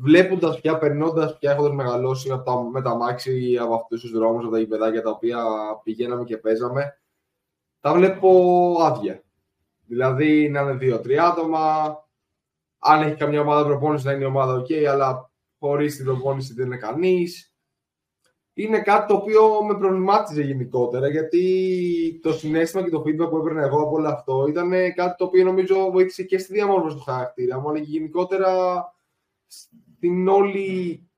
βλέποντας πια, περνώντας πια, έχοντας μεγαλώσει από τα, με τα μάξι από αυτούς τους δρόμους, από τα γηπεδάκια τα οποία πηγαίναμε και παίζαμε, τα βλέπω άδεια. Δηλαδή να είναι δύο-τρία άτομα. Αν έχει καμιά ομάδα προπόνησης, να είναι η ομάδα OK, αλλά χωρίς την προπόνηση δεν είναι κανείς. Είναι κάτι το οποίο με προβλημάτιζε γενικότερα γιατί το συνέστημα και το feedback που έπαιρνα εγώ από όλο αυτό ήταν κάτι το οποίο νομίζω βοήθησε και στη διαμόρφωση του χαρακτήρα μου, αλλά και γενικότερα στην όλη